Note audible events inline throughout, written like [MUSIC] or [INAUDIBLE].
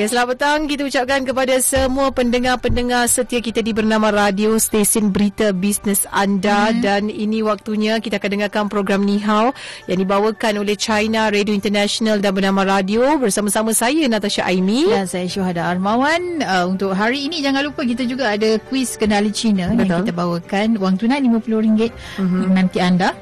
Ya, selamat petang kita ucapkan kepada semua pendengar-pendengar setia kita di bernama Radio Stesen Berita Bisnes Anda hmm. dan ini waktunya kita akan dengarkan program Ni Hao yang dibawakan oleh China Radio International dan bernama Radio bersama-sama saya Natasha Aimi dan saya Syuhada Armawan. Uh, untuk hari ini jangan lupa kita juga ada kuis kenali Cina Betul. yang kita bawakan wang tunai RM50 mm-hmm. nanti anda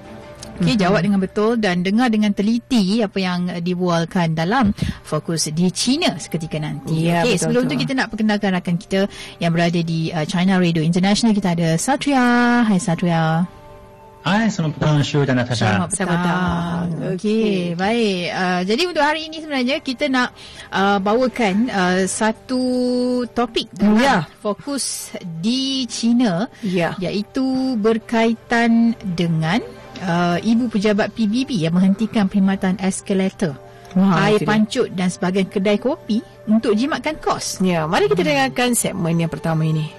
Okey, mm-hmm. jawab dengan betul dan dengar dengan teliti apa yang uh, dibualkan dalam fokus di China seketika nanti. Ya, Okey, sebelum tu kita nak perkenalkan rakan kita yang berada di uh, China Radio International. Kita ada Satria. Hai Satria. Hai, selamat petang Syu dan Natasha. Selamat petang. Okey, baik. Uh, jadi untuk hari ini sebenarnya kita nak uh, bawakan uh, satu topik ya. fokus di China ya. iaitu berkaitan dengan uh, ibu pejabat PBB yang menghentikan perkhidmatan eskalator, Wah, air pancut dan sebagian kedai kopi untuk jimatkan kos. Ya, mari kita hmm. dengarkan segmen yang pertama ini.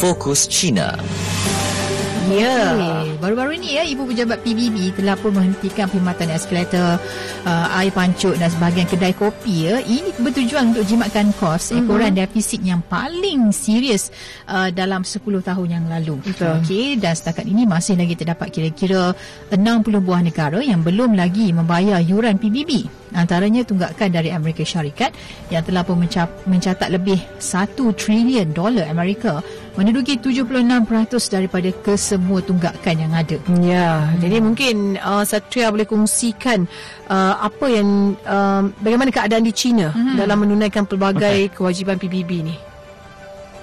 Fokus China. Ya, okay. Baru-baru ini ya ibu pejabat PBB telah pun menghentikan perkhidmatan eskalator, uh, air pancut dan sebahagian kedai kopi ya. Ini bertujuan untuk jimatkan kos mm-hmm. ekoran defisit yang paling serius uh, dalam 10 tahun yang lalu. Okey, dan setakat ini masih lagi terdapat kira-kira 60 buah negara yang belum lagi membayar yuran PBB. Antaranya tunggakan dari Amerika Syarikat yang telah pun mencatat lebih 1 trilion dolar Amerika menduduki 76% daripada kesemua tunggakan yang ada. Ya, hmm. jadi mungkin uh, Satria boleh kongsikan uh, apa yang uh, bagaimana keadaan di China hmm. dalam menunaikan pelbagai okay. kewajipan PBB ni.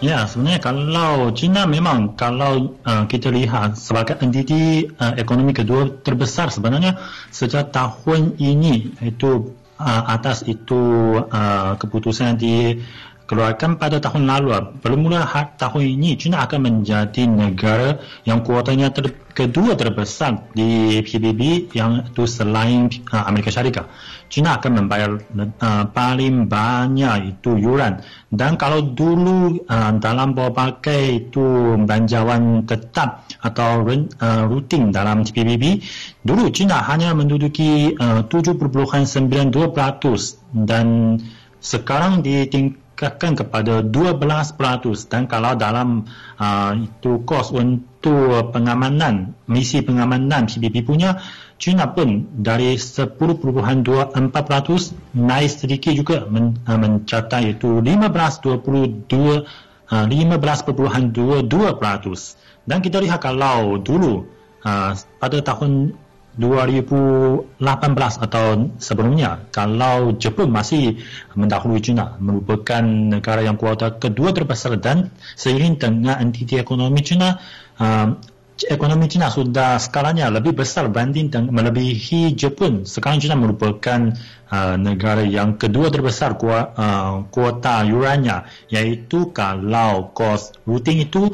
Ya, sebenarnya kalau China memang kalau uh, kita lihat sebagai entiti uh, ekonomi kedua terbesar sebenarnya sejak tahun ini itu uh, atas itu uh, keputusan di keluarkan pada tahun lalu. Bermula tahun ini, China akan menjadi negara yang kuotanya ter, kedua terbesar di PBB yang itu selain uh, Amerika Syarikat. China akan membayar uh, paling banyak itu yuran. Dan kalau dulu uh, dalam berbagai itu belanjawan tetap atau uh, rutin dalam PBB, dulu China hanya menduduki uh, 7.92% dan sekarang di tingkat meningkatkan kepada 12% dan kalau dalam uh, itu kos untuk pengamanan misi pengamanan PBB punya China pun dari 10.24% naik sedikit juga men, uh, mencatat itu 15.22 uh, 15.22% dan kita lihat kalau dulu uh, pada tahun 2018 atau sebelumnya kalau Jepun masih mendahului China merupakan negara yang kuota kedua terbesar dan seiring dengan entiti ekonomi China uh, ekonomi China sudah skalanya lebih besar banding dengan melebihi Jepun. Sekarang China merupakan uh, negara yang kedua terbesar kuota, uh, kuota yurannya iaitu kalau kos rutin itu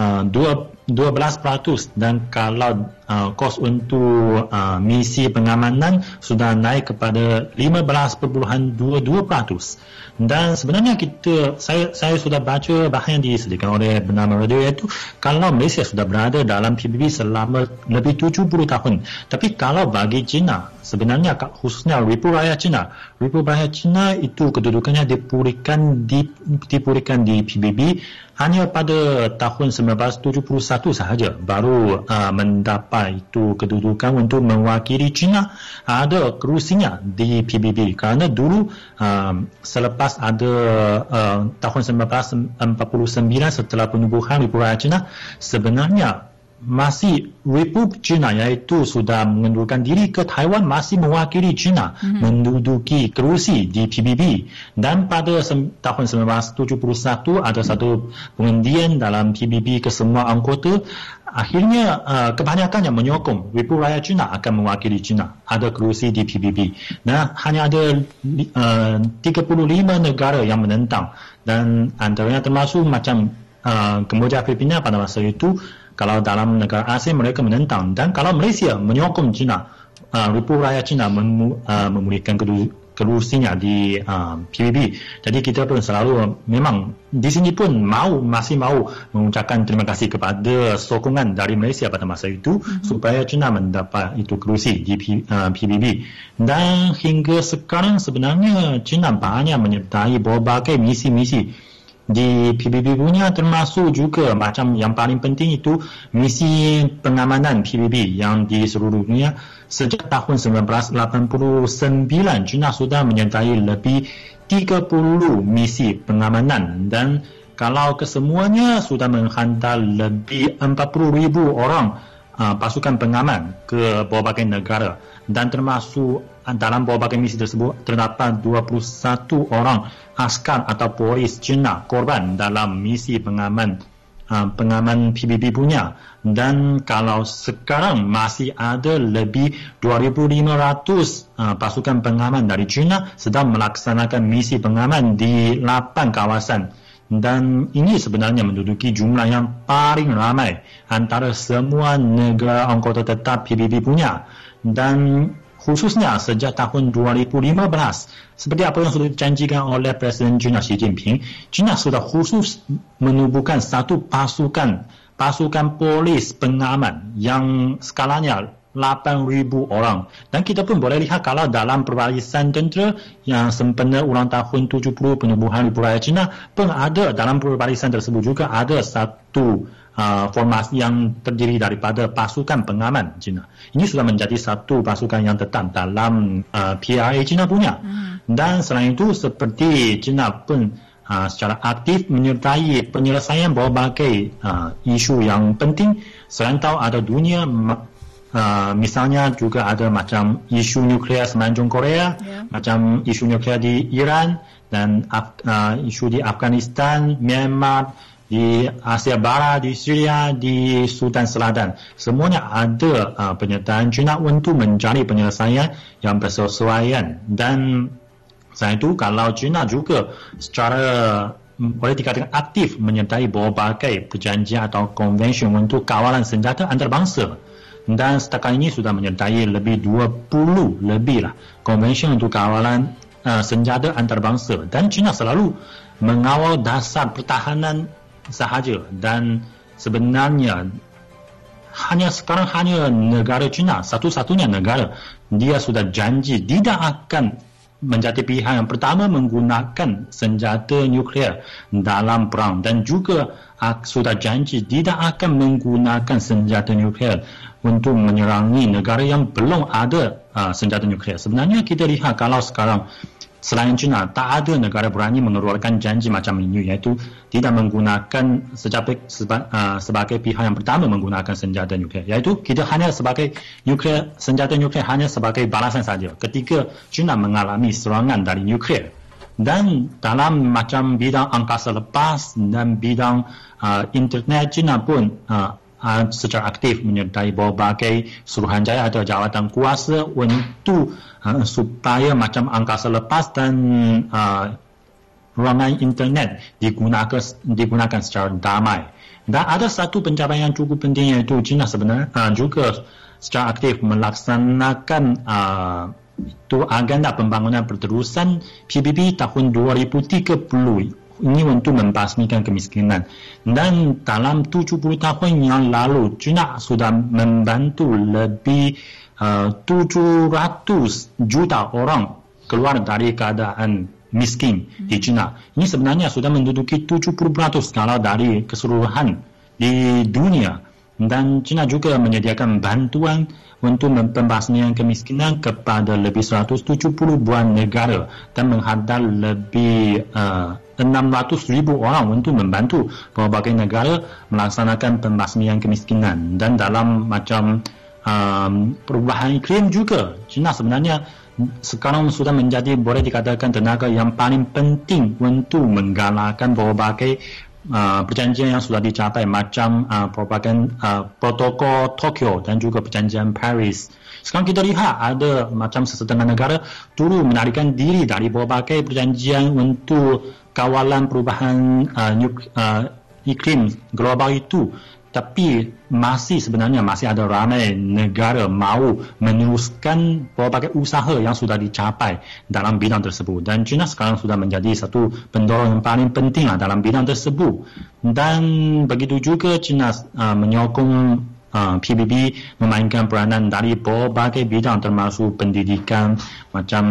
uh, 12% dan kalau uh, kos untuk uh, misi pengamanan sudah naik kepada 15.22% dan sebenarnya kita saya saya sudah baca bahan yang disediakan oleh bernama radio iaitu kalau Malaysia sudah berada dalam PBB selama lebih 70 tahun. Tapi kalau bagi China sebenarnya khususnya Republik Rakyat China Republik Rakyat China itu kedudukannya dipulihkan di, dipulihkan di PBB hanya pada tahun 1971 sahaja. Baru uh, mendapat itu kedudukan untuk mewakili China ada kerusinya di PBB kerana dulu uh, selepas ada uh, tahun 1949 setelah penubuhan Republik China sebenarnya masih Republik China iaitu sudah mengundurkan diri ke Taiwan masih mewakili China mm-hmm. menduduki kerusi di PBB dan pada sem- tahun 1971 ada satu pengundian dalam PBB ke semua anggota. Akhirnya uh, kebanyakan yang menyokong Republik Rakyat China akan mewakili China. Ada kerusi di PBB dan hanya ada uh, 35 negara yang menentang. Dan antaranya termasuk macam uh, Kemboja Filipina pada masa itu kalau dalam negara ASEAN mereka menentang dan kalau Malaysia menyokong China uh, Republik Rakyat China uh, memulihkan kerusinya di uh, PBB. Jadi kita pun selalu memang di sini pun mau masih mau mengucapkan terima kasih kepada sokongan dari Malaysia pada masa itu mm-hmm. supaya China mendapat itu kerusi di P, uh, PBB. Dan hingga sekarang sebenarnya China banyak menyertai berbagai misi-misi di PBB punya termasuk juga macam yang paling penting itu misi pengamanan PBB yang di seluruh dunia. Sejak tahun 1989 China sudah menyertai lebih 30 misi pengamanan dan kalau kesemuanya sudah menghantar lebih 40 ribu orang uh, pasukan pengaman ke berbagai negara dan termasuk dalam berbagai misi tersebut terdapat 21 orang askar atau polis China korban dalam misi pengaman uh, pengaman PBB punya. Dan kalau sekarang masih ada lebih 2500 uh, pasukan pengaman dari China sedang melaksanakan misi pengaman di 8 kawasan. Dan ini sebenarnya menduduki jumlah yang paling ramai antara semua negara anggota tetap PBB punya dan khususnya sejak tahun 2015 seperti apa yang sudah dijanjikan oleh Presiden China Xi Jinping China sudah khusus menubuhkan satu pasukan pasukan polis pengaman yang skalanya 8,000 orang. Dan kita pun boleh lihat kalau dalam perbarisan tentera yang sempena ulang tahun 70 penubuhan Raya China pun ada dalam perbarisan tersebut juga ada satu uh, formasi yang terdiri daripada pasukan pengaman China. Ini sudah menjadi satu pasukan yang tetap dalam uh, PRA China punya. Hmm. Dan selain itu seperti China pun uh, secara aktif menyertai penyelesaian berbagai uh, isu yang penting. Selain tahu ada dunia Uh, misalnya juga ada macam isu nuklear semenanjung Korea, yeah. macam isu nuklear di Iran dan uh, isu di Afghanistan, Myanmar, di Asia Barat, di Syria, di Sudan Selatan. Semuanya ada uh, penyertaan China untuk mencari penyelesaian yang bersesuaian. Dan selain itu, kalau China juga secara mm, boleh dikatakan aktif menyertai berbagai perjanjian atau konvensi untuk kawalan senjata antarabangsa dan setakat ini sudah menyertai lebih 20 lebih lah konvensi untuk kawalan uh, senjata antarabangsa dan China selalu mengawal dasar pertahanan sahaja dan sebenarnya hanya sekarang hanya negara China satu-satunya negara dia sudah janji tidak akan menjadi pihak yang pertama menggunakan senjata nuklear dalam perang dan juga uh, sudah janji tidak akan menggunakan senjata nuklear untuk menyerangi negara yang belum ada uh, senjata nuklear. Sebenarnya kita lihat kalau sekarang selain China tak ada negara berani mengeluarkan janji macam ini iaitu tidak menggunakan sebagai, seba, uh, sebagai pihak yang pertama menggunakan senjata nuklear. Iaitu kita hanya sebagai nuklear senjata nuklear hanya sebagai balasan saja. Ketika China mengalami serangan dari nuklear dan dalam macam bidang angkasa lepas dan bidang uh, internet China pun uh, uh, secara aktif menyertai berbagai suruhanjaya atau jawatan kuasa untuk uh, supaya macam angkasa lepas dan uh, ruangan internet digunakan digunakan secara damai. Dan ada satu pencapaian yang cukup penting iaitu China sebenarnya uh, juga secara aktif melaksanakan uh, itu agenda pembangunan berterusan PBB tahun 2030 ini untuk membasmikan kemiskinan. Dan dalam 70 tahun yang lalu, China sudah membantu lebih uh, 700 juta orang keluar dari keadaan miskin di China. Ini sebenarnya sudah menduduki 70% kalau dari keseluruhan di dunia. Dan China juga menyediakan bantuan untuk membasmikan kemiskinan kepada lebih 170 buah negara dan menghadap lebih uh, 600 ribu orang untuk membantu berbagai negara melaksanakan pembasmian kemiskinan. Dan dalam macam um, perubahan iklim juga China sebenarnya sekarang sudah menjadi boleh dikatakan tenaga yang paling penting untuk menggalakkan berbagai uh, perjanjian yang sudah dicapai macam uh, uh, protokol Tokyo dan juga perjanjian Paris. Sekarang kita lihat ada macam sesetengah negara dulu menarikan diri dari berbagai perjanjian untuk kawalan perubahan uh, nuk, uh, iklim global itu tapi masih sebenarnya masih ada ramai negara mahu meneruskan berbagai usaha yang sudah dicapai dalam bidang tersebut. Dan China sekarang sudah menjadi satu pendorong yang paling penting lah dalam bidang tersebut. Dan begitu juga China uh, menyokong uh, PBB memainkan peranan dari berbagai bidang termasuk pendidikan macam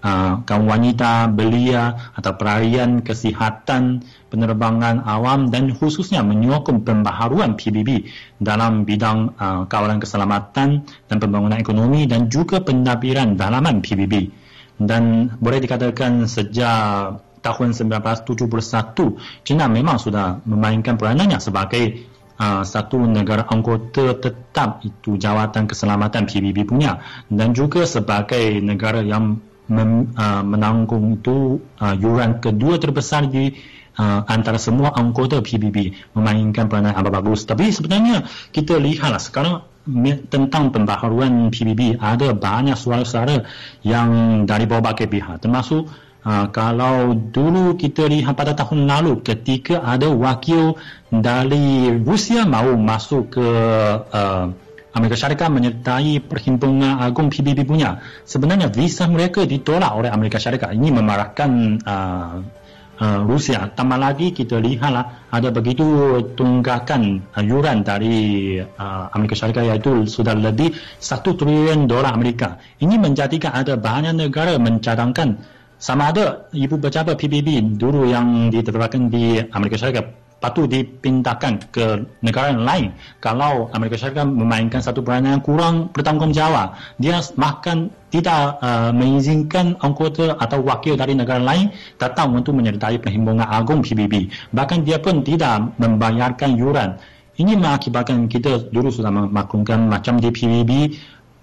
uh, kaum wanita, belia atau perayaan kesihatan, penerbangan awam dan khususnya menyokong pembaharuan PBB dalam bidang uh, kawalan keselamatan dan pembangunan ekonomi dan juga pentadbiran dalaman PBB. Dan boleh dikatakan sejak tahun 1971, China memang sudah memainkan peranannya sebagai uh, satu negara anggota tetap itu jawatan keselamatan PBB punya dan juga sebagai negara yang mem, uh, menanggung itu uh, yuran kedua terbesar di uh, antara semua anggota PBB memainkan peranan yang bagus. Tapi sebenarnya kita lihatlah sekarang tentang pembaharuan PBB ada banyak suara-suara yang dari berbagai pihak termasuk uh, kalau dulu kita lihat pada tahun lalu ketika ada wakil dari Rusia mahu masuk ke uh, Amerika Syarikat menyertai Perhimpunan Agung PBB punya. Sebenarnya visa mereka ditolak oleh Amerika Syarikat. Ini memarahkan uh, uh, Rusia. Tambah lagi kita lihatlah ada begitu tunggakan uh, yuran dari uh, Amerika Syarikat iaitu sudah lebih 1 trilion dolar Amerika. Ini menjadikan ada banyak negara mencadangkan sama ada ibu pejabat PBB dulu yang ditetapkan di Amerika Syarikat patut dipindahkan ke negara yang lain. Kalau Amerika Syarikat memainkan satu peranan yang kurang bertanggungjawab dia bahkan tidak uh, mengizinkan anggota atau wakil dari negara lain datang untuk menyertai perhimpunan agung PBB bahkan dia pun tidak membayarkan yuran. Ini mengakibatkan kita dulu sudah memaklumkan macam di PBB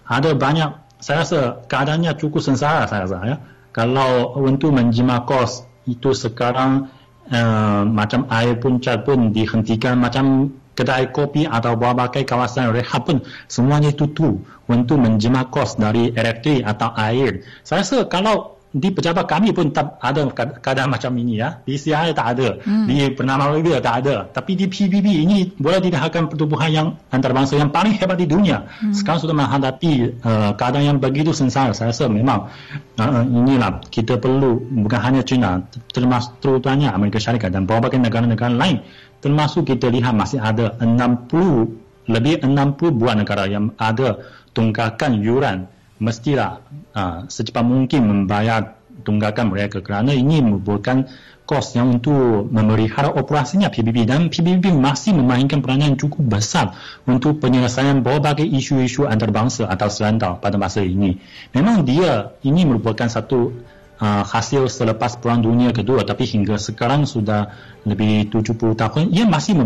ada banyak saya rasa keadaannya cukup sengsara saya rasa ya. Kalau untuk menjima kos itu sekarang uh, macam air pun cat pun dihentikan macam kedai kopi atau berbagai kawasan rehab pun semuanya tutup untuk menjema kos dari elektrik atau air. Saya rasa kalau di pejabat kami pun tak ada keadaan macam ini ya. Di CIA tak ada. Hmm. Di Pernama Malaysia tak ada. Tapi di PBB ini boleh dikatakan pertubuhan yang antarabangsa yang paling hebat di dunia. Hmm. Sekarang sudah menghadapi uh, keadaan yang begitu sengsara. Saya rasa memang uh, inilah kita perlu bukan hanya China termasuk terutamanya Amerika Syarikat dan berbagai negara-negara lain termasuk kita lihat masih ada 60 lebih 60 buah negara yang ada tunggakan yuran mestilah uh, secepat mungkin membayar tunggakan mereka kerana ini merupakan kos yang untuk memelihara operasinya PBB dan PBB masih memainkan peranan yang cukup besar untuk penyelesaian berbagai isu-isu antarabangsa atau serantau pada masa ini. Memang dia ini merupakan satu uh, hasil selepas Perang Dunia Kedua tapi hingga sekarang sudah lebih 70 tahun ia masih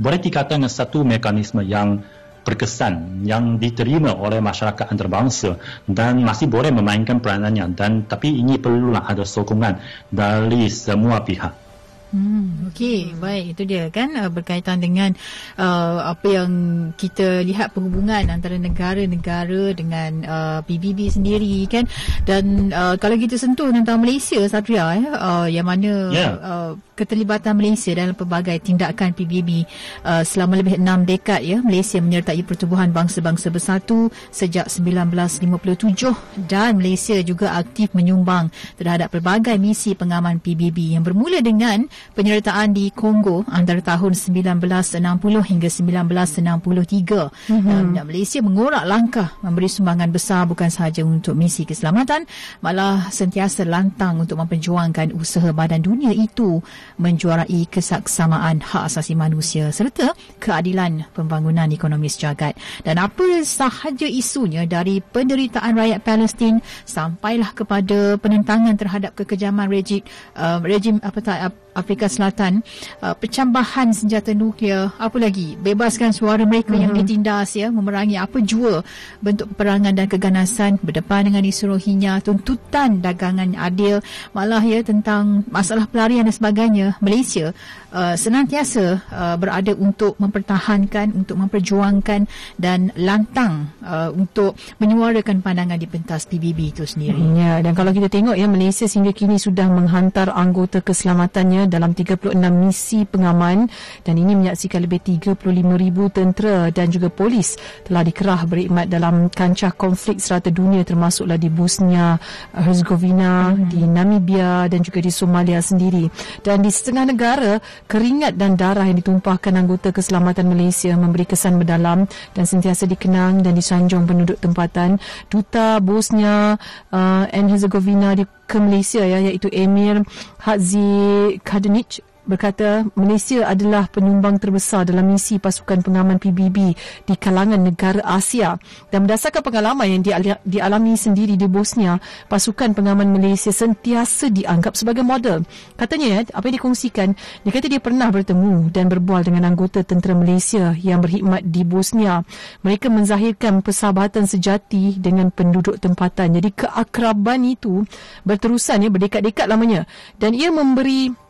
boleh dikatakan satu mekanisme yang berkesan yang diterima oleh masyarakat antarabangsa dan masih boleh memainkan peranannya dan tapi ini perlulah ada sokongan dari semua pihak. Hmm, okey, baik itu dia kan uh, berkaitan dengan uh, apa yang kita lihat perhubungan antara negara-negara dengan uh, PBB sendiri kan dan uh, kalau kita sentuh tentang Malaysia Satria eh, uh, yang mana yeah. uh, keterlibatan Malaysia dalam pelbagai tindakan PBB uh, selama lebih enam dekad ya Malaysia menyertai pertubuhan bangsa-bangsa bersatu sejak 1957 dan Malaysia juga aktif menyumbang terhadap pelbagai misi pengaman PBB yang bermula dengan penyertaan di Kongo antara tahun 1960 hingga 1963 mm-hmm. dan Malaysia mengorak langkah memberi sumbangan besar bukan sahaja untuk misi keselamatan malah sentiasa lantang untuk memperjuangkan usaha badan dunia itu menjuarai kesaksamaan hak asasi manusia serta keadilan pembangunan ekonomi sejagat dan apa sahaja isunya dari penderitaan rakyat Palestin sampailah kepada penentangan terhadap kekejaman rejim uh, rejim apa tak Afrika Selatan uh, pencambahan senjata nuklear apa lagi bebaskan suara mereka mm-hmm. yang mhm. ditindas ya memerangi apa jua bentuk peperangan dan keganasan berdepan dengan isu Rohingya tuntutan dagangan adil malah ya tentang masalah pelarian dan sebagainya Malaysia uh, senantiasa uh, berada untuk mempertahankan untuk memperjuangkan dan lantang uh, untuk menyuarakan pandangan di pentas PBB itu sendiri ya dan kalau kita tengok ya Malaysia sehingga kini sudah menghantar anggota keselamatannya dalam 36 misi pengaman dan ini menyaksikan lebih 35,000 tentera dan juga polis telah dikerah berkhidmat dalam kancah konflik serata dunia termasuklah di Bosnia Herzegovina, mm-hmm. di Namibia dan juga di Somalia sendiri. Dan di setengah negara, keringat dan darah yang ditumpahkan anggota keselamatan Malaysia memberi kesan mendalam dan sentiasa dikenang dan disanjung penduduk tempatan. Duta Bosnia uh, and Herzegovina di ke Malaysia ya iaitu Emir Hadzi Kadenic berkata Malaysia adalah penyumbang terbesar dalam misi pasukan pengaman PBB di kalangan negara Asia. Dan berdasarkan pengalaman yang dialami sendiri di Bosnia pasukan pengaman Malaysia sentiasa dianggap sebagai model. Katanya apa yang dikongsikan dia kata dia pernah bertemu dan berbual dengan anggota tentera Malaysia yang berkhidmat di Bosnia. Mereka menzahirkan persahabatan sejati dengan penduduk tempatan. Jadi keakraban itu berterusan ya berdekat-dekat lamanya. Dan ia memberi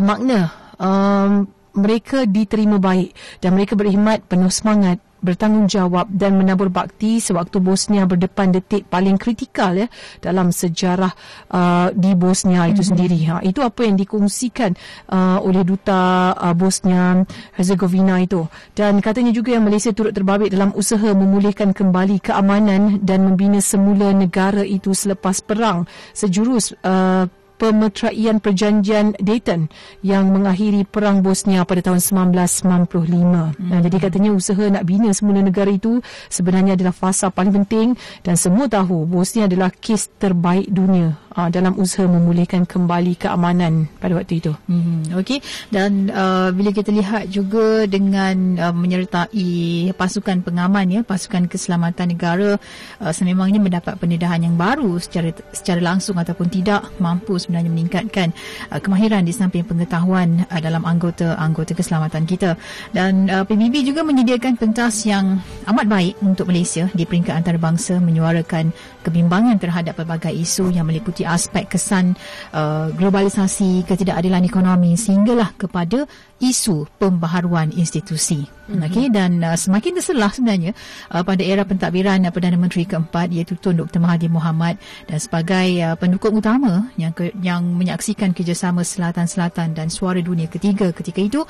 makna um, mereka diterima baik dan mereka berkhidmat penuh semangat bertanggungjawab dan menabur bakti sewaktu Bosnia berdepan detik paling kritikal ya dalam sejarah uh, di Bosnia itu mm-hmm. sendiri. Ha itu apa yang dikongsikan uh, oleh duta uh, Bosnia Herzegovina itu. Dan katanya juga yang Malaysia turut terbabit dalam usaha memulihkan kembali keamanan dan membina semula negara itu selepas perang. Sejurus uh, pemeteraian perjanjian Dayton yang mengakhiri perang Bosnia pada tahun 1995. Hmm. Nah, jadi katanya usaha nak bina semula negara itu sebenarnya adalah fasa paling penting dan semua tahu Bosnia adalah kes terbaik dunia uh, dalam usaha memulihkan kembali keamanan pada waktu itu. Hmm. Okey dan uh, bila kita lihat juga dengan uh, menyertai pasukan pengaman ya pasukan keselamatan negara uh, sememangnya mendapat pendedahan yang baru secara secara langsung ataupun tidak mampu sebenarnya meningkatkan uh, kemahiran di samping pengetahuan uh, dalam anggota-anggota keselamatan kita dan uh, PBB juga menyediakan pentas yang amat baik untuk Malaysia di peringkat antarabangsa menyuarakan kebimbangan terhadap pelbagai isu yang meliputi aspek kesan uh, globalisasi ketidakadilan ekonomi sehinggalah kepada isu pembaharuan institusi. Mm-hmm. Okey dan uh, semakin terselah sebenarnya uh, pada era pentadbiran uh, Perdana Menteri keempat iaitu Tun Dr Mahathir Mohamad dan sebagai uh, pendukung utama yang ke, yang menyaksikan kerjasama selatan-selatan dan suara dunia ketiga ketika itu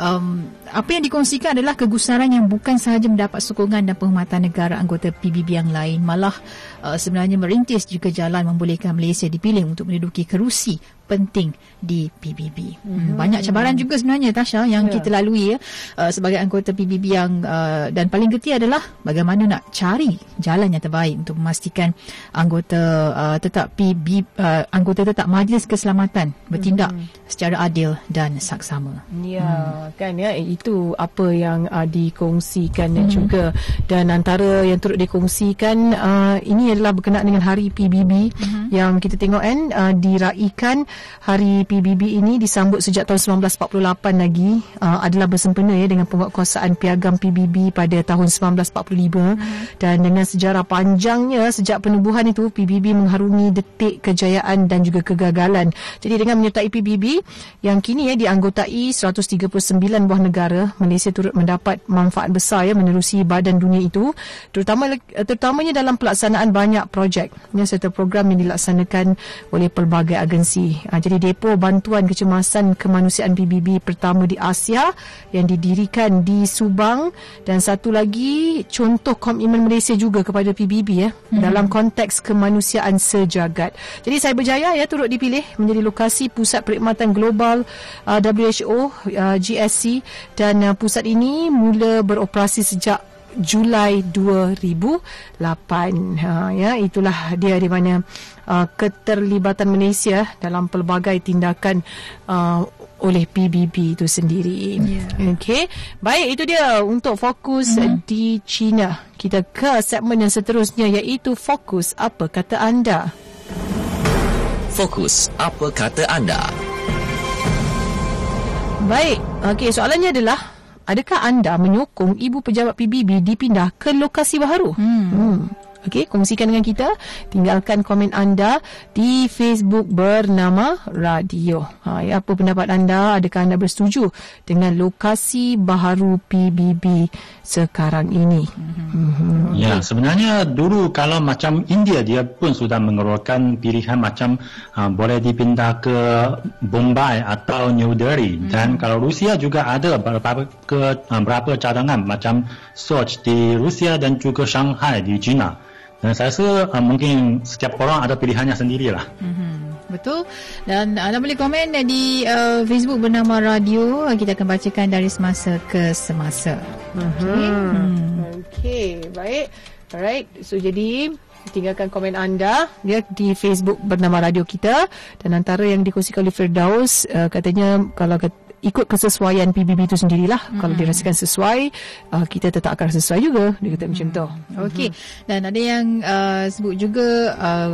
um, apa yang dikongsikan adalah kegusaran yang bukan sahaja mendapat sokongan dan penghormatan negara anggota PBB yang lain malah uh, sebenarnya merintis juga jalan membolehkan Malaysia dipilih untuk menduduki kerusi penting di PBB. Hmm. Banyak cabaran juga sebenarnya Tasha yang yeah. kita lalui ya uh, sebagai anggota PBB yang uh, dan paling geti adalah bagaimana nak cari jalan yang terbaik untuk memastikan anggota uh, tetap PB uh, anggota tetap Majlis Keselamatan bertindak hmm. secara adil dan saksama. Ya, hmm. kan ya itu apa yang uh, dikongsikan hmm. juga dan antara yang turut dikongsikan uh, ini adalah berkenaan dengan Hari PBB hmm. yang kita tengok kan uh, diraikan Hari PBB ini disambut sejak tahun 1948 lagi uh, adalah bersempena ya dengan penguatkuasaan piagam PBB pada tahun 1945 hmm. dan dengan sejarah panjangnya sejak penubuhan itu PBB mengharungi detik kejayaan dan juga kegagalan. Jadi dengan menyertai PBB yang kini ya dianggotai 139 buah negara, Malaysia turut mendapat manfaat besar ya menerusi badan dunia itu terutama terutamanya dalam pelaksanaan banyak projek ya serta program yang dilaksanakan oleh pelbagai agensi. Ha, jadi depo bantuan kecemasan kemanusiaan PBB pertama di Asia yang didirikan di Subang dan satu lagi contoh komitmen Malaysia juga kepada PBB ya hmm. dalam konteks kemanusiaan sejagat. Jadi saya berjaya ya turut dipilih menjadi lokasi pusat perkhidmatan global uh, WHO uh, GSC dan uh, pusat ini mula beroperasi sejak Julai 2008. Ha ya itulah dia di mana uh, keterlibatan Malaysia dalam pelbagai tindakan uh, oleh PBB itu sendiri. Yeah. Okey. Baik itu dia untuk fokus mm-hmm. di China. Kita ke segmen yang seterusnya iaitu fokus apa kata anda? Fokus apa kata anda? Baik. Okey, soalannya adalah Adakah anda menyokong ibu pejabat PBB dipindah ke lokasi baru? Hmm. hmm. Okey, kongsikan dengan kita. Tinggalkan komen anda di Facebook bernama Radio. Ha, ya, apa pendapat anda? Adakah anda bersetuju dengan lokasi baharu PBB sekarang ini? Mm-hmm. Ya, sebenarnya dulu kalau macam India dia pun sudah mengeluarkan pilihan macam uh, boleh dipindah ke Bombay atau New Delhi mm-hmm. dan kalau Rusia juga ada beberapa ke uh, berapa cadangan macam Sochi di Rusia dan juga Shanghai di China. Dan saya rasa uh, mungkin setiap orang ada pilihannya sendirilah. Mm-hmm. Betul. Dan anda boleh komen di uh, Facebook bernama Radio. Kita akan bacakan dari semasa ke semasa. Okay. Hmm. Okay, baik. Alright. So jadi tinggalkan komen anda ya di Facebook bernama radio kita dan antara yang dikongsikan oleh Firdaus uh, katanya kalau kat, ikut kesesuaian PBB itu sendirilah mm-hmm. kalau dirasakan sesuai uh, kita tetap akan sesuai juga dia kata mm-hmm. macam tu okey mm-hmm. dan ada yang uh, sebut juga uh,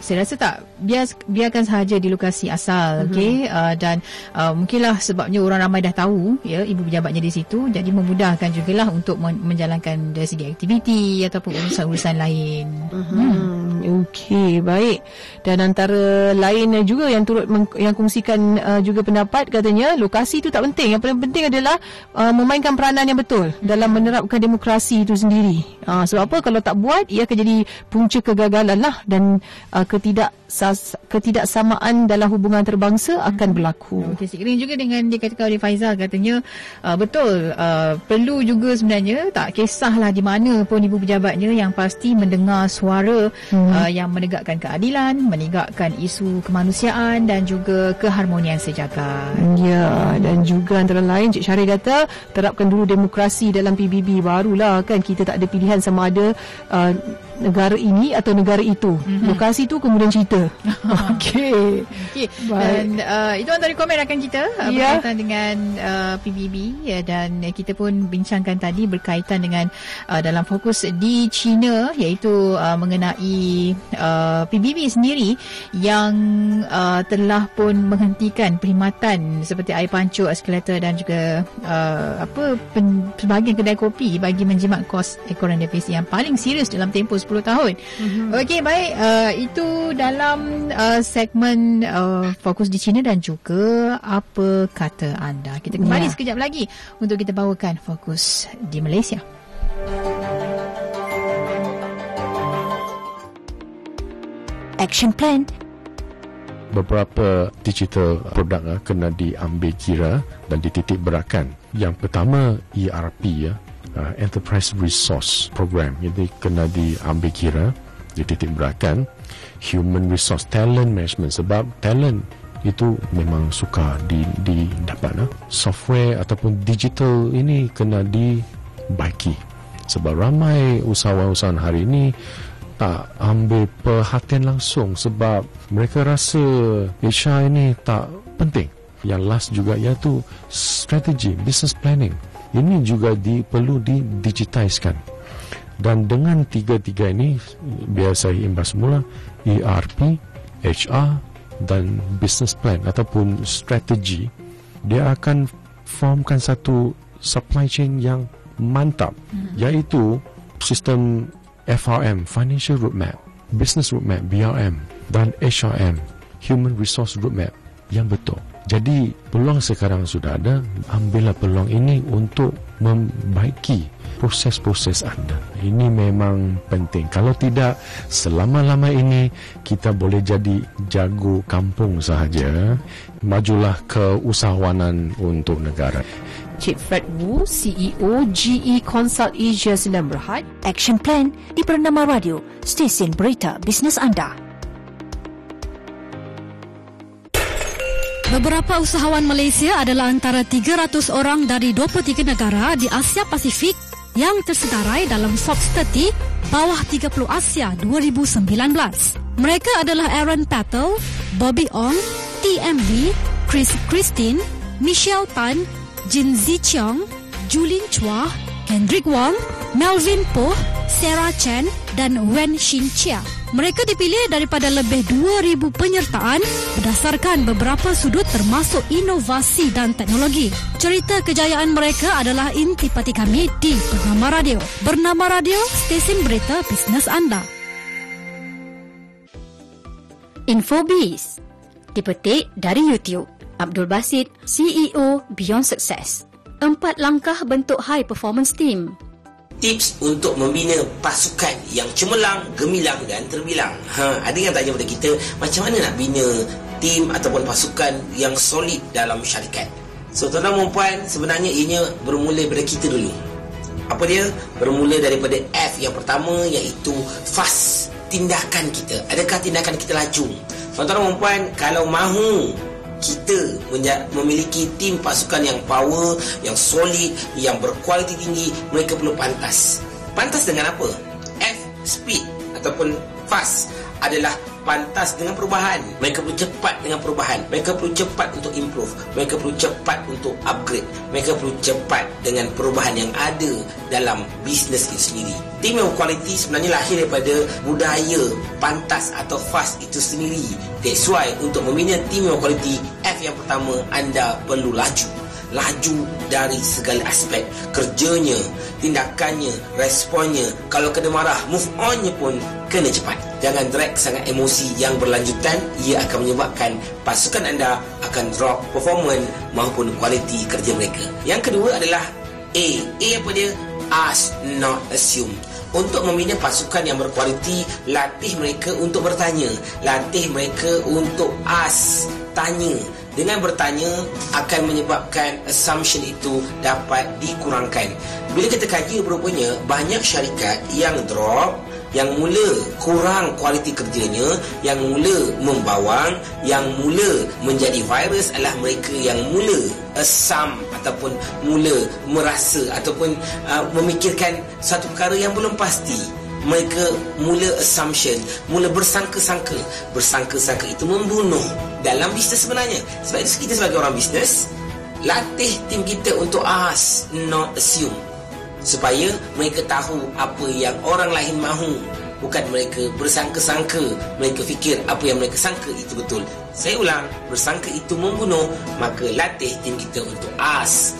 saya rasa tak biar biarkan sahaja di lokasi asal mm-hmm. okey? Uh, dan uh, mungkinlah sebabnya orang ramai dah tahu ya ibu pejabatnya di situ. Jadi memudahkan jugalah untuk menjalankan dari segi aktiviti ataupun urusan-urusan lain. Mm-hmm. hmm. Okey baik. Dan antara lain juga yang turut yang kongsikan uh, juga pendapat katanya lokasi itu tak penting. Yang paling penting adalah uh, memainkan peranan yang betul mm-hmm. dalam menerapkan demokrasi itu sendiri. Uh, sebab apa? Kalau tak buat ia akan jadi punca kegagalan lah dan uh, ketidak ketidaksamaan dalam hubungan terbangsa akan hmm. berlaku. Okey, sekiranya juga dengan dikatakan oleh Faizal katanya uh, betul uh, perlu juga sebenarnya tak kisahlah di mana pun ibu pejabatnya yang pasti mendengar suara hmm. uh, yang menegakkan keadilan, menegakkan isu kemanusiaan dan juga keharmonian sejagat. Ya, dan juga antara lain Cik Syarif kata terapkan dulu demokrasi dalam PBB barulah kan kita tak ada pilihan sama ada uh, negara ini atau negara itu. Mm-hmm. Lokasi itu kemudian cerita. [LAUGHS] Okey. Okey. Dan uh, itu antara komen rakan kita uh, yeah. berkaitan dengan uh, PBB ya, dan kita pun bincangkan tadi berkaitan dengan uh, dalam fokus di China iaitu uh, mengenai uh, PBB sendiri yang uh, telah pun menghentikan perkhidmatan seperti air pancuk, eskalator dan juga uh, apa pen, sebahagian kedai kopi bagi menjimat kos ekoran defisi yang paling serius dalam tempoh 10 tahun. Mm-hmm. Okey, baik. Uh, itu dalam uh, segmen uh, fokus di China dan juga apa kata anda. Kita kembali yeah. sekejap lagi untuk kita bawakan fokus di Malaysia. Action plan beberapa digital produk kena diambil kira dan dititik beratkan. Yang pertama ERP ya, uh, Enterprise Resource Program jadi kena diambil kira dititik beratkan human resource talent management. Sebab talent itu memang suka di didapat nah. software ataupun digital ini kena dibaiki. Sebab ramai usahawan-usahawan hari ini tak ambil perhatian langsung sebab mereka rasa HR ini tak penting. Yang last juga iaitu strategi business planning ini juga di, perlu didigitaliskan dan dengan tiga-tiga ini biasa imbas semula ERP, HR dan business plan ataupun strategi dia akan formkan satu supply chain yang mantap hmm. iaitu sistem FRM financial roadmap business roadmap BRM dan HRM human resource roadmap yang betul jadi peluang sekarang sudah ada, ambillah peluang ini untuk membaiki proses-proses anda. Ini memang penting. Kalau tidak, selama-lama ini kita boleh jadi jago kampung sahaja. Majulah ke usahawanan untuk negara. Cik Fred Wu, CEO GE Consult Asia sedang berhad. Action Plan di Bernama Radio, stesen berita bisnes anda. Beberapa usahawan Malaysia adalah antara 300 orang dari 23 negara di Asia Pasifik yang tersedarai dalam Forbes 30 bawah 30 Asia 2019. Mereka adalah Aaron Patel, Bobby Ong, TMB, Chris Christine, Michelle Tan, Jin Ziqiang, Julin Chua, Kendrick Wong, Melvin Poh, Sarah Chen dan Wen Xin Chia. Mereka dipilih daripada lebih 2,000 penyertaan berdasarkan beberapa sudut termasuk inovasi dan teknologi. Cerita kejayaan mereka adalah intipati kami di Bernama Radio. Bernama Radio, stesen berita bisnes anda. Infobiz. Dipetik dari YouTube. Abdul Basit, CEO Beyond Success. Empat langkah bentuk high performance team tips untuk membina pasukan yang cemerlang, gemilang dan terbilang. Ha, ada yang tanya pada kita, macam mana nak bina tim ataupun pasukan yang solid dalam syarikat? So, tuan-tuan dan puan, sebenarnya ianya bermula daripada kita dulu. Apa dia? Bermula daripada F yang pertama iaitu fast tindakan kita. Adakah tindakan kita laju? Tuan-tuan dan puan, kalau mahu kita memiliki tim pasukan yang power, yang solid, yang berkualiti tinggi, mereka perlu pantas. Pantas dengan apa? F, speed ataupun fast adalah pantas dengan perubahan. Mereka perlu cepat dengan perubahan. Mereka perlu cepat untuk improve. Mereka perlu cepat untuk upgrade. Mereka perlu cepat dengan perubahan yang ada dalam bisnes itu sendiri. Tim yang kualiti sebenarnya lahir daripada budaya pantas atau fast itu sendiri. That's why untuk membina tim yang kualiti, F yang pertama anda perlu laju laju dari segala aspek kerjanya, tindakannya, responnya. Kalau kena marah, move onnya pun kena cepat. Jangan drag sangat emosi yang berlanjutan, ia akan menyebabkan pasukan anda akan drop performance maupun kualiti kerja mereka. Yang kedua adalah A. A apa dia? Ask, not assume. Untuk membina pasukan yang berkualiti, latih mereka untuk bertanya. Latih mereka untuk ask, tanya dengan bertanya akan menyebabkan assumption itu dapat dikurangkan. Bila kita kaji berupanya banyak syarikat yang drop yang mula kurang kualiti kerjanya, yang mula membawang, yang mula menjadi virus adalah mereka yang mula asam ataupun mula merasa ataupun uh, memikirkan satu perkara yang belum pasti mereka mula assumption, mula bersangka-sangka. Bersangka-sangka itu membunuh dalam bisnes sebenarnya. Sebab itu kita sebagai orang bisnes, latih tim kita untuk ask, not assume. Supaya mereka tahu apa yang orang lain mahu. Bukan mereka bersangka-sangka, mereka fikir apa yang mereka sangka itu betul. Saya ulang, bersangka itu membunuh, maka latih tim kita untuk ask,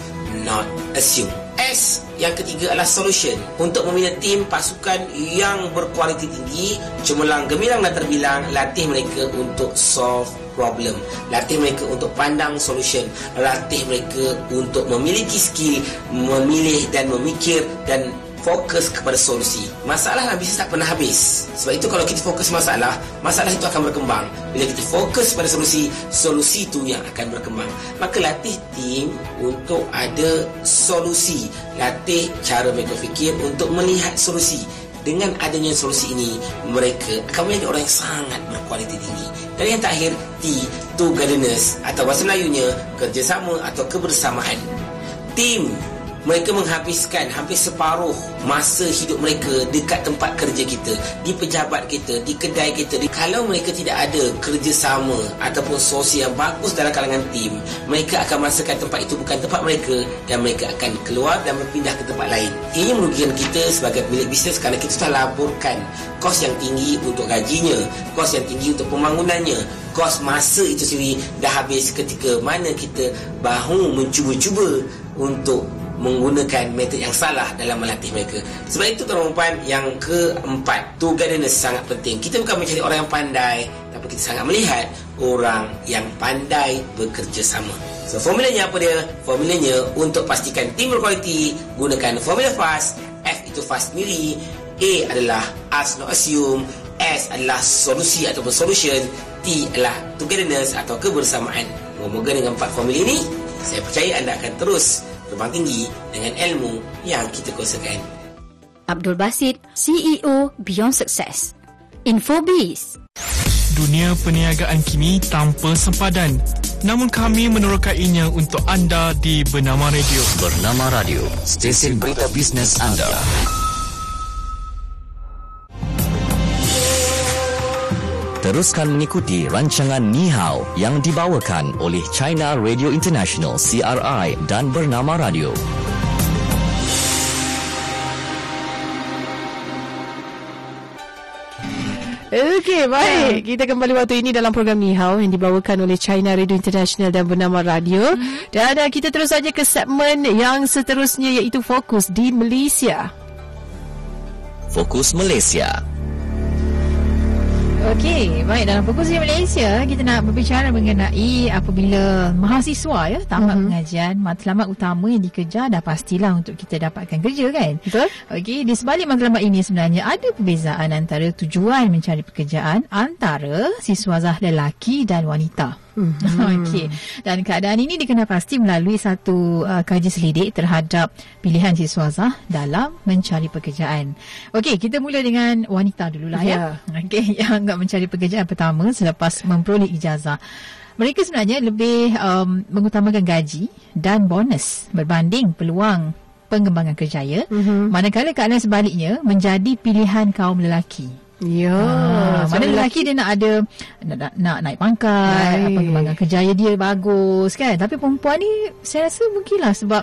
not assume. S yang ketiga adalah solution untuk membina tim pasukan yang berkualiti tinggi cemerlang gemilang dan terbilang latih mereka untuk solve problem latih mereka untuk pandang solution latih mereka untuk memiliki skill memilih dan memikir dan fokus kepada solusi. Masalah dalam bisnes tak pernah habis. Sebab itu kalau kita fokus masalah, masalah itu akan berkembang. Bila kita fokus pada solusi, solusi itu yang akan berkembang. Maka latih tim untuk ada solusi. Latih cara mereka fikir untuk melihat solusi. Dengan adanya solusi ini, mereka akan menjadi orang yang sangat berkualiti tinggi. Dan yang terakhir, T, togetherness atau bahasa Melayunya, kerjasama atau kebersamaan. Tim mereka menghabiskan hampir separuh masa hidup mereka dekat tempat kerja kita, di pejabat kita, di kedai kita. Kalau mereka tidak ada kerjasama ataupun sosial yang bagus dalam kalangan tim, mereka akan merasakan tempat itu bukan tempat mereka dan mereka akan keluar dan berpindah ke tempat lain. Ini merugikan kita sebagai pemilik bisnes kerana kita telah laburkan kos yang tinggi untuk gajinya, kos yang tinggi untuk pembangunannya, kos masa itu sendiri dah habis ketika mana kita bahu mencuba-cuba untuk menggunakan metod yang salah dalam melatih mereka. Sebab itu tuan puan yang keempat, togetherness sangat penting. Kita bukan mencari orang yang pandai, tapi kita sangat melihat orang yang pandai bekerja sama. So formulanya apa dia? Formulanya untuk pastikan tim berkualiti, gunakan formula FAST. F itu fast sendiri, A adalah ask not assume, S adalah solusi ataupun solution, T adalah togetherness atau kebersamaan. Moga-moga dengan empat formula ini, saya percaya anda akan terus terbang tinggi dengan ilmu yang kita kuasakan. Abdul Basit, CEO Beyond Success. Infobiz. Dunia perniagaan kini tanpa sempadan. Namun kami menerokainya untuk anda di Bernama Radio. Bernama Radio, stesen berita bisnes anda. Teruskan mengikuti rancangan Ni Hao yang dibawakan oleh China Radio International CRI dan Bernama Radio. Okey, baik. Kita kembali waktu ini dalam program Ni Hao yang dibawakan oleh China Radio International dan Bernama Radio. Mm-hmm. Dan uh, kita terus saja ke segmen yang seterusnya iaitu Fokus di Malaysia. Fokus Malaysia. Okey, baik dalam fokus di Malaysia kita nak berbicara mengenai apabila mahasiswa ya tamat mm-hmm. pengajian matlamat utama yang dikejar dah pastilah untuk kita dapatkan kerja kan. Betul? Okey, di sebalik matlamat ini sebenarnya ada perbezaan antara tujuan mencari pekerjaan antara siswa zah lelaki dan wanita. Hmm. [LAUGHS] Okey. Dan keadaan ini dikenal pasti melalui satu uh, kaji selidik terhadap pilihan siswa Zah dalam mencari pekerjaan. Okey, kita mula dengan wanita dululah ya. ya. Okey, [LAUGHS] yang nak mencari pekerjaan pertama selepas memperoleh ijazah. Mereka sebenarnya lebih um, mengutamakan gaji dan bonus berbanding peluang pengembangan kerjaya. Mm-hmm. Manakala keadaan sebaliknya menjadi pilihan kaum lelaki. Ya, ha, mana lelaki dia nak ada nak, nak, nak naik pangkat, Baik. apa kembangan kerjaya dia bagus kan. Tapi perempuan ni saya rasa mungkinlah sebab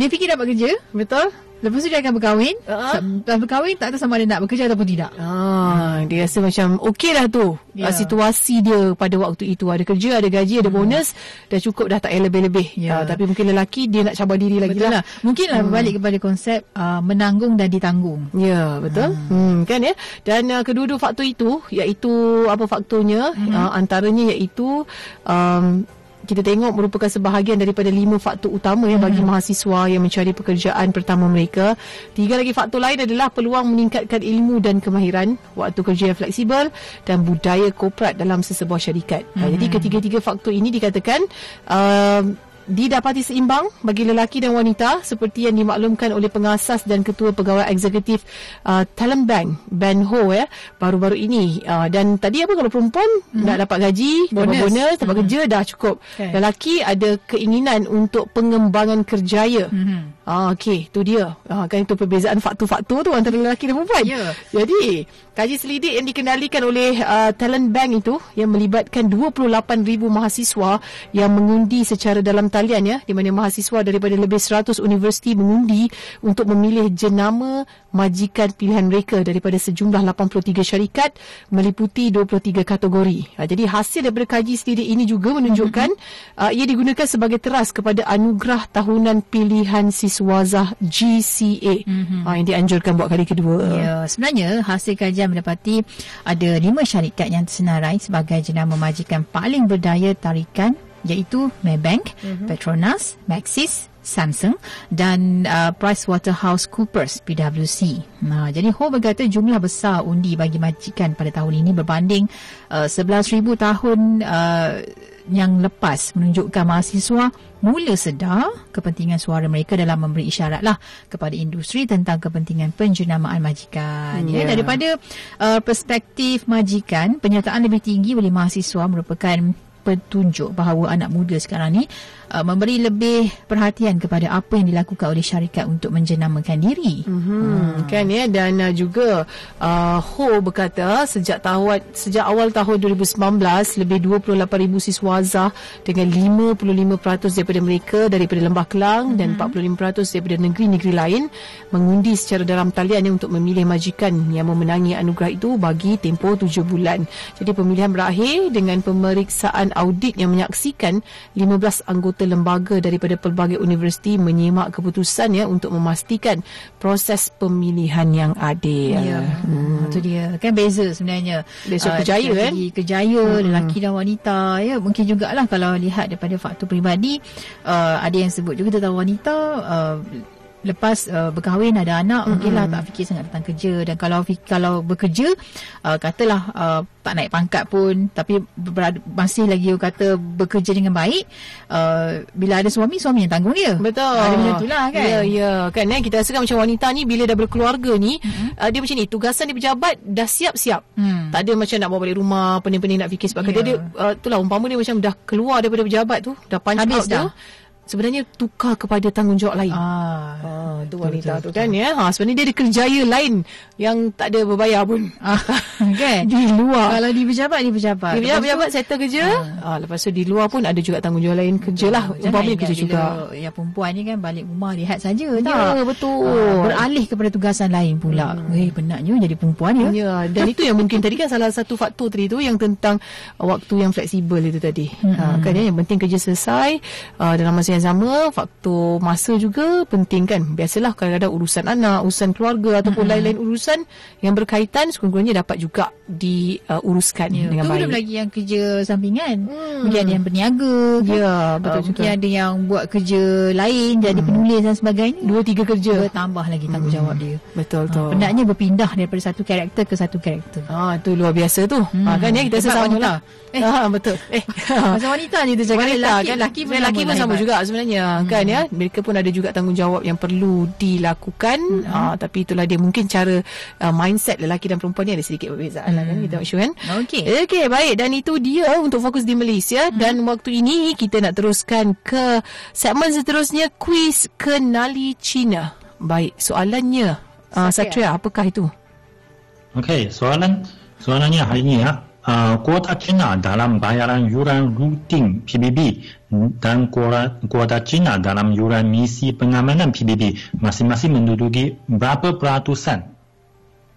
dia fikir dapat kerja, betul? Lepas tu dia akan berkahwin. Uh-huh. Lepas berkahwin tak tahu sama ada nak bekerja ataupun tidak. Ah, dia rasa macam okey lah tu. Yeah. situasi dia pada waktu itu ada kerja, ada gaji, ada hmm. bonus, dah cukup dah tak payah lebih-lebih. Yeah. Uh, tapi mungkin lelaki dia nak cabar diri lagi betul lah. Mungkin lah hmm. berbalik kepada konsep uh, menanggung dan ditanggung. Ya, yeah, betul. Hmm. hmm kan ya. Dan uh, kedua-dua faktor itu iaitu apa faktornya? Hmm. Uh, antaranya iaitu um, kita tengok merupakan sebahagian daripada lima faktor utama yang bagi hmm. mahasiswa yang mencari pekerjaan pertama mereka. Tiga lagi faktor lain adalah peluang meningkatkan ilmu dan kemahiran, waktu kerja yang fleksibel dan budaya korporat dalam sesebuah syarikat. Hmm. Jadi ketiga-tiga faktor ini dikatakan uh, didapati seimbang bagi lelaki dan wanita seperti yang dimaklumkan oleh pengasas dan ketua pegawai eksekutif uh, Talent Bank Ben Ho ya baru-baru ini uh, dan tadi apa kalau perempuan mm-hmm. nak dapat gaji bonus. bonus dapat mm-hmm. kerja dah cukup okay. lelaki ada keinginan untuk pengembangan kerjaya mm-hmm. Ah, okey, tu dia. Ah, kan itu perbezaan faktor-faktor tu antara lelaki dan perempuan. Yeah. Jadi, kaji selidik yang dikendalikan oleh uh, Talent Bank itu yang melibatkan 28,000 mahasiswa yang mengundi secara dalam talian ya, di mana mahasiswa daripada lebih 100 universiti mengundi untuk memilih jenama majikan pilihan mereka daripada sejumlah 83 syarikat meliputi 23 kategori. Ah, jadi, hasil daripada kaji selidik ini juga menunjukkan mm-hmm. uh, ia digunakan sebagai teras kepada anugerah tahunan pilihan siswa Swazah GCA mm-hmm. uh, yang dianjurkan buat kali kedua. Ya, sebenarnya hasil kajian mendapati ada lima syarikat yang tersenarai sebagai jenama majikan paling berdaya tarikan iaitu Maybank, mm-hmm. Petronas, Maxis, Samsung dan uh, PricewaterhouseCoopers PwC. Nah, jadi Ho berkata jumlah besar undi bagi majikan pada tahun ini berbanding uh, 11,000 tahun uh, yang lepas menunjukkan mahasiswa mula sedar kepentingan suara mereka dalam memberi isyarat lah kepada industri tentang kepentingan penjenamaan majikan. Yeah. Ya, daripada uh, perspektif majikan, penyertaan lebih tinggi oleh mahasiswa merupakan petunjuk bahawa anak muda sekarang ni uh, memberi lebih perhatian kepada apa yang dilakukan oleh syarikat untuk menjenamakan diri. Mm-hmm. Hmm. Kan ya dan uh, juga uh, Ho berkata sejak tahun sejak awal tahun 2019 lebih 28,000 siswa Azah dengan 55% daripada mereka daripada Lembah Kelang mm-hmm. dan 45% daripada negeri-negeri lain mengundi secara dalam talian untuk memilih majikan yang memenangi anugerah itu bagi tempoh 7 bulan. Jadi pemilihan berakhir dengan pemeriksaan audit yang menyaksikan 15 anggota lembaga daripada pelbagai universiti menyimak keputusan ya untuk memastikan proses pemilihan yang adil. Ya, hmm. itu dia. Kan beza sebenarnya. Beza uh, kejaya kan? Kejaya, hmm. lelaki dan wanita. Ya, mungkin jugalah kalau lihat daripada faktor peribadi, uh, ada yang sebut juga tentang wanita, uh, lepas uh, berkahwin ada anak mm-hmm. mungkinlah tak fikir sangat tentang kerja dan kalau kalau bekerja uh, katalah uh, tak naik pangkat pun tapi ber- masih lagi kata bekerja dengan baik uh, bila ada suami suami yang tanggung dia betul ada macam itulah kan ya ya kan eh kita rasakan macam wanita ni bila dah berkeluarga ni mm-hmm. uh, dia macam ni tugasan di pejabat dah siap-siap mm. tak ada macam nak bawa balik rumah pening-pening nak fikir sebab yeah. dia, dia uh, itulah umpama dia macam dah keluar daripada pejabat tu dah punch Habis out dah. tu sebenarnya tukar kepada tanggungjawab lain. Ah, Ah, tu betul, wanita betul, tu kan ya. Ha sebenarnya dia ada kerjaya lain yang tak ada berbayar pun. [LAUGHS] Ah, kan? di luar. Kalau di pejabat, di pejabat. Dia Lepas tu- pejabat-pejabat settle kerja. Ah. lepas tu di luar pun ada juga tanggungjawab lain kerja lah. Jangan Umpamanya kerja juga. Yang perempuan ni kan balik rumah lihat saja Ya, tak? betul. Ah, beralih kepada tugasan lain pula. Hmm. Eh, penatnya jadi perempuan ya. Ya, dan itu yang mungkin tadi kan salah satu faktor tadi tu yang tentang waktu yang fleksibel itu tadi. Hmm. Uh, kan ya, yang penting kerja selesai uh, dalam masa yang sama, faktor masa juga penting kan. Biasalah kadang-kadang urusan anak, urusan keluarga ataupun Hmm. lain-lain urusan yang berkaitan sekurang-kurangnya dapat juga diuruskan Ya, dengan tu baik. belum lagi yang kerja sampingan. Hmm. Mungkin ada yang berniaga. Ya, betul Uh, juga. mungkin ada yang buat kerja lain, jadi penulis dan sebagainya. Dua tiga kerja. Bertambah lagi tanggungjawab dia. Betul tu. penatnya berpindah daripada satu karakter ke satu karakter. Ah, tu luar biasa tu. Hmm. Ah, kan ya kita sesama lah. Eh, ah, betul. Eh, Macam wanita ni tu cakap wanita lelaki, kan lelaki pun lelaki pun sama hebat. Sebenarnya hmm. kan ya mereka pun ada juga tanggungjawab yang perlu dilakukan hmm. uh, tapi itulah dia mungkin cara uh, mindset lelaki dan perempuan ni ada sedikit perbezaan hmm. lah kan kita Mak Syu kan Okey. Okey baik dan itu dia untuk fokus di Malaysia hmm. dan waktu ini kita nak teruskan ke segmen seterusnya kuis kenali Cina baik soalannya uh, Satria apakah itu Okey, soalan soalannya hari ini ya. Kuota China dalam bayaran yuran rutin PBB dan kuota, kuota China dalam yuran misi pengamanan PBB masing-masing menduduki berapa peratusan?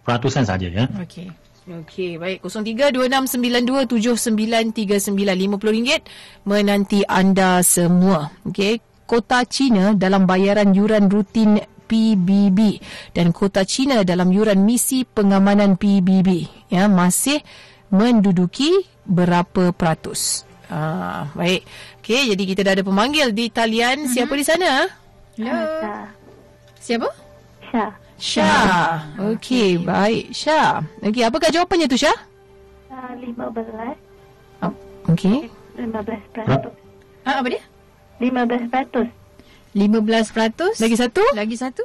Peratusan saja ya. Okey. Okey, baik. 0326927939 RM50 menanti anda semua. Okey, kota Cina dalam bayaran yuran rutin PBB dan kota Cina dalam yuran misi pengamanan PBB ya masih menduduki berapa peratus. Ah, baik. Okey, jadi kita dah ada pemanggil di talian. Siapa di sana? Hello. Siapa? Syah. Syah. Okey, baik. Syah. Okey, apakah jawapannya tu Syah? Uh, 15. Oh, Okey. 15 peratus. Ah, apa dia? 15 peratus. 15 peratus. Lagi satu? Lagi satu?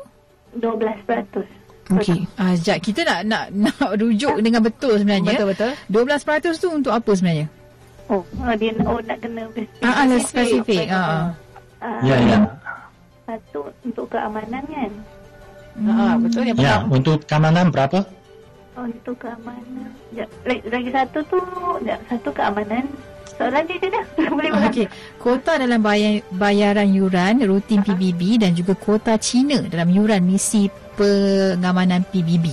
12 peratus. Okey. Ah, sekejap. Kita nak nak [LAUGHS] nak rujuk dengan betul sebenarnya. Betul, betul. 12% tu untuk apa sebenarnya? Oh, oh dia oh, nak kena spesifik. Ah, ah, spesifik. Ah, ah. Ah, Ya, ya. Satu untuk keamanan kan? Ha, betul yang Ya, pertama. untuk keamanan berapa? Oh, untuk keamanan. Ya, lagi, lagi satu tu, ya, satu keamanan. Soalan dia je dah. [LAUGHS] Boleh bukan? Okey, kuota dalam bayar, bayaran yuran rutin PBB dan juga kuota Cina dalam yuran misi pengamanan PBB.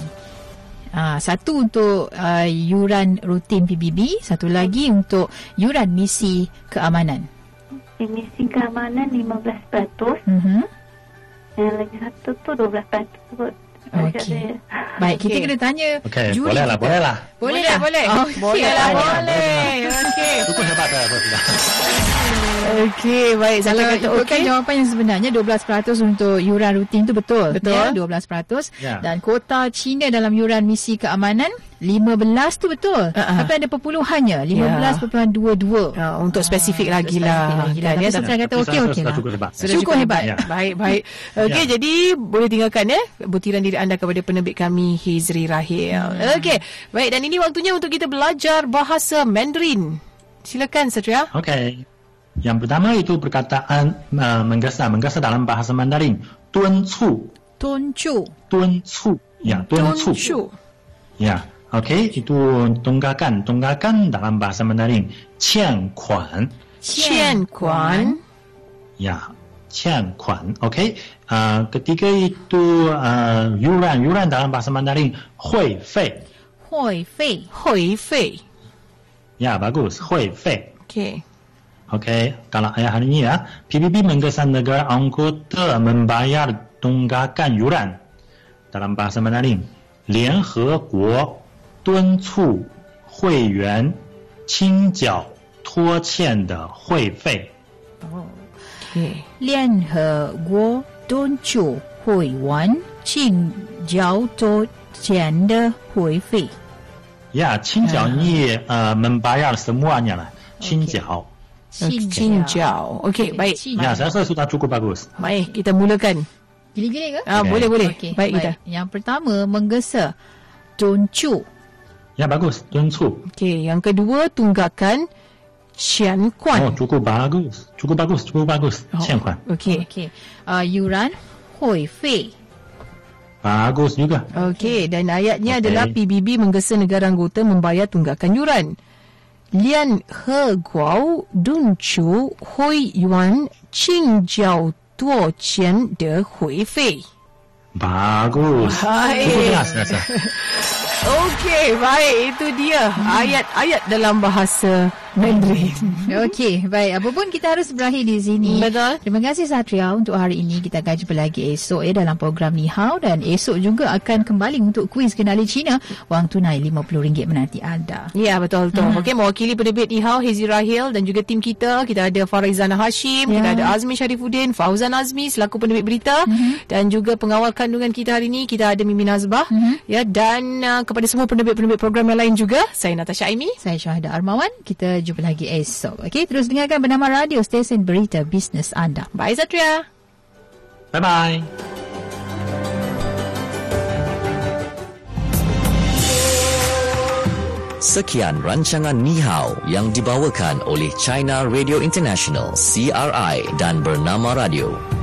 Ah, satu untuk uh, yuran rutin PBB, satu lagi untuk yuran misi keamanan. Emisi keamanan 15 peratus. Mhm. Yang lagi satu tu 12 peratus kot. Okey. Baik, kita Okey. kena tanya Okey, juri boleh lah, boleh lah. Boleh lah, boleh. Boleh lah, boleh. Okey. Cukup hebat dah sudah. Okey, baik. Saya kata okey. jawapan yang sebenarnya 12% untuk yuran rutin tu betul. Betul. Ya, 12%. Ya. Dan kuota Cina dalam yuran misi keamanan 15 tu betul. Uh-uh. Tapi ada perpuluhannya 15.22. Ah, untuk spesifik lagi lah. lagi lah. Tapi ya, saya kata okey okey sudah lah. cukup hebat. Sudah Cukup hebat. Ya. Baik, baik. Okey, Ya. jadi boleh tinggalkan ya butiran diri anda kepada penerbit kami Hizri Rahil. Hmm. Okey, baik dan ini waktunya untuk kita belajar bahasa Mandarin. Silakan Satria. Okey. Yang pertama itu perkataan uh, menggesa, menggesa dalam bahasa Mandarin. Tuan cu, Tuncu. tuan cu. Ya, tuan cu. Ya. Okey, itu tunggakan. Tunggakan dalam bahasa Mandarin. Qian kuan. Qian Kuan. Ya, qian kuan. Okey. Uh, ketiga itu uh, yuran. Yuran dalam bahasa Mandarin. Hui fei. Hoi fei. Hui Fei. Ya, bagus. Hui fei. Okey. Okey, kalau ayat hari ini ya, PBB menggesa negara anggota membayar tunggakan yuran dalam bahasa Mandarin. 联合国 敦促会员清缴拖欠的会费。 Okey. 联合国敦促会员请交多钱的会费。 Ya, 清缴你呃 membayar semuanya lah. 清缴。 Chin Jiao. Okey, baik. Ya, saya rasa sudah cukup bagus. Baik, kita mulakan. Gili-gili ke? Ah, Okey. boleh boleh. Okey, baik, kita. Yang pertama menggesa. Tuncu. Ya, bagus. 敦促。Okey, yang kedua tunggakan Qian Oh, Kuan. cukup bagus. Cukup bagus, cukup bagus. Oh, Qian Kuan. Okey. Okey. Uh, yuran hui fei. Bagus juga. Okey, dan ayatnya Okey. adalah PBB menggesa negara anggota membayar tunggakan yuran. Lian he guao dun chu hui yuan qing jiao duo qian de hui fei. Bagus. Baik. Cukup jelas rasa. [LAUGHS] Okey, baik. Itu dia ayat-ayat dalam bahasa Mandarin. [LAUGHS] Okey, baik. Apa pun kita harus berakhir di sini. Betul. Terima kasih Satria untuk hari ini. Kita akan jumpa lagi esok ya dalam program Ni Hao dan esok juga akan kembali untuk kuis kenali Cina. Wang tunai RM50 menanti anda. Ya, betul betul. Hmm. Okey, mewakili penerbit Ihau Hezi Rahil dan juga tim kita, kita ada Farizana Hashim, Ya. kita ada Azmi Sharifuddin, Fauzan Azmi selaku penerbit berita Mhm. dan juga pengawal kandungan kita hari ini kita ada Mimi Nazbah. Mhm. Ya, dan uh, kepada semua penerbit-penerbit program yang lain juga, saya Natasha Aimi. Saya Syahida Armawan. Kita jumpa lagi esok. Okey, terus dengarkan bernama radio stesen berita bisnes anda. Bye Satria. Bye-bye. Sekian rancangan Ni Hao yang dibawakan oleh China Radio International CRI dan Bernama Radio.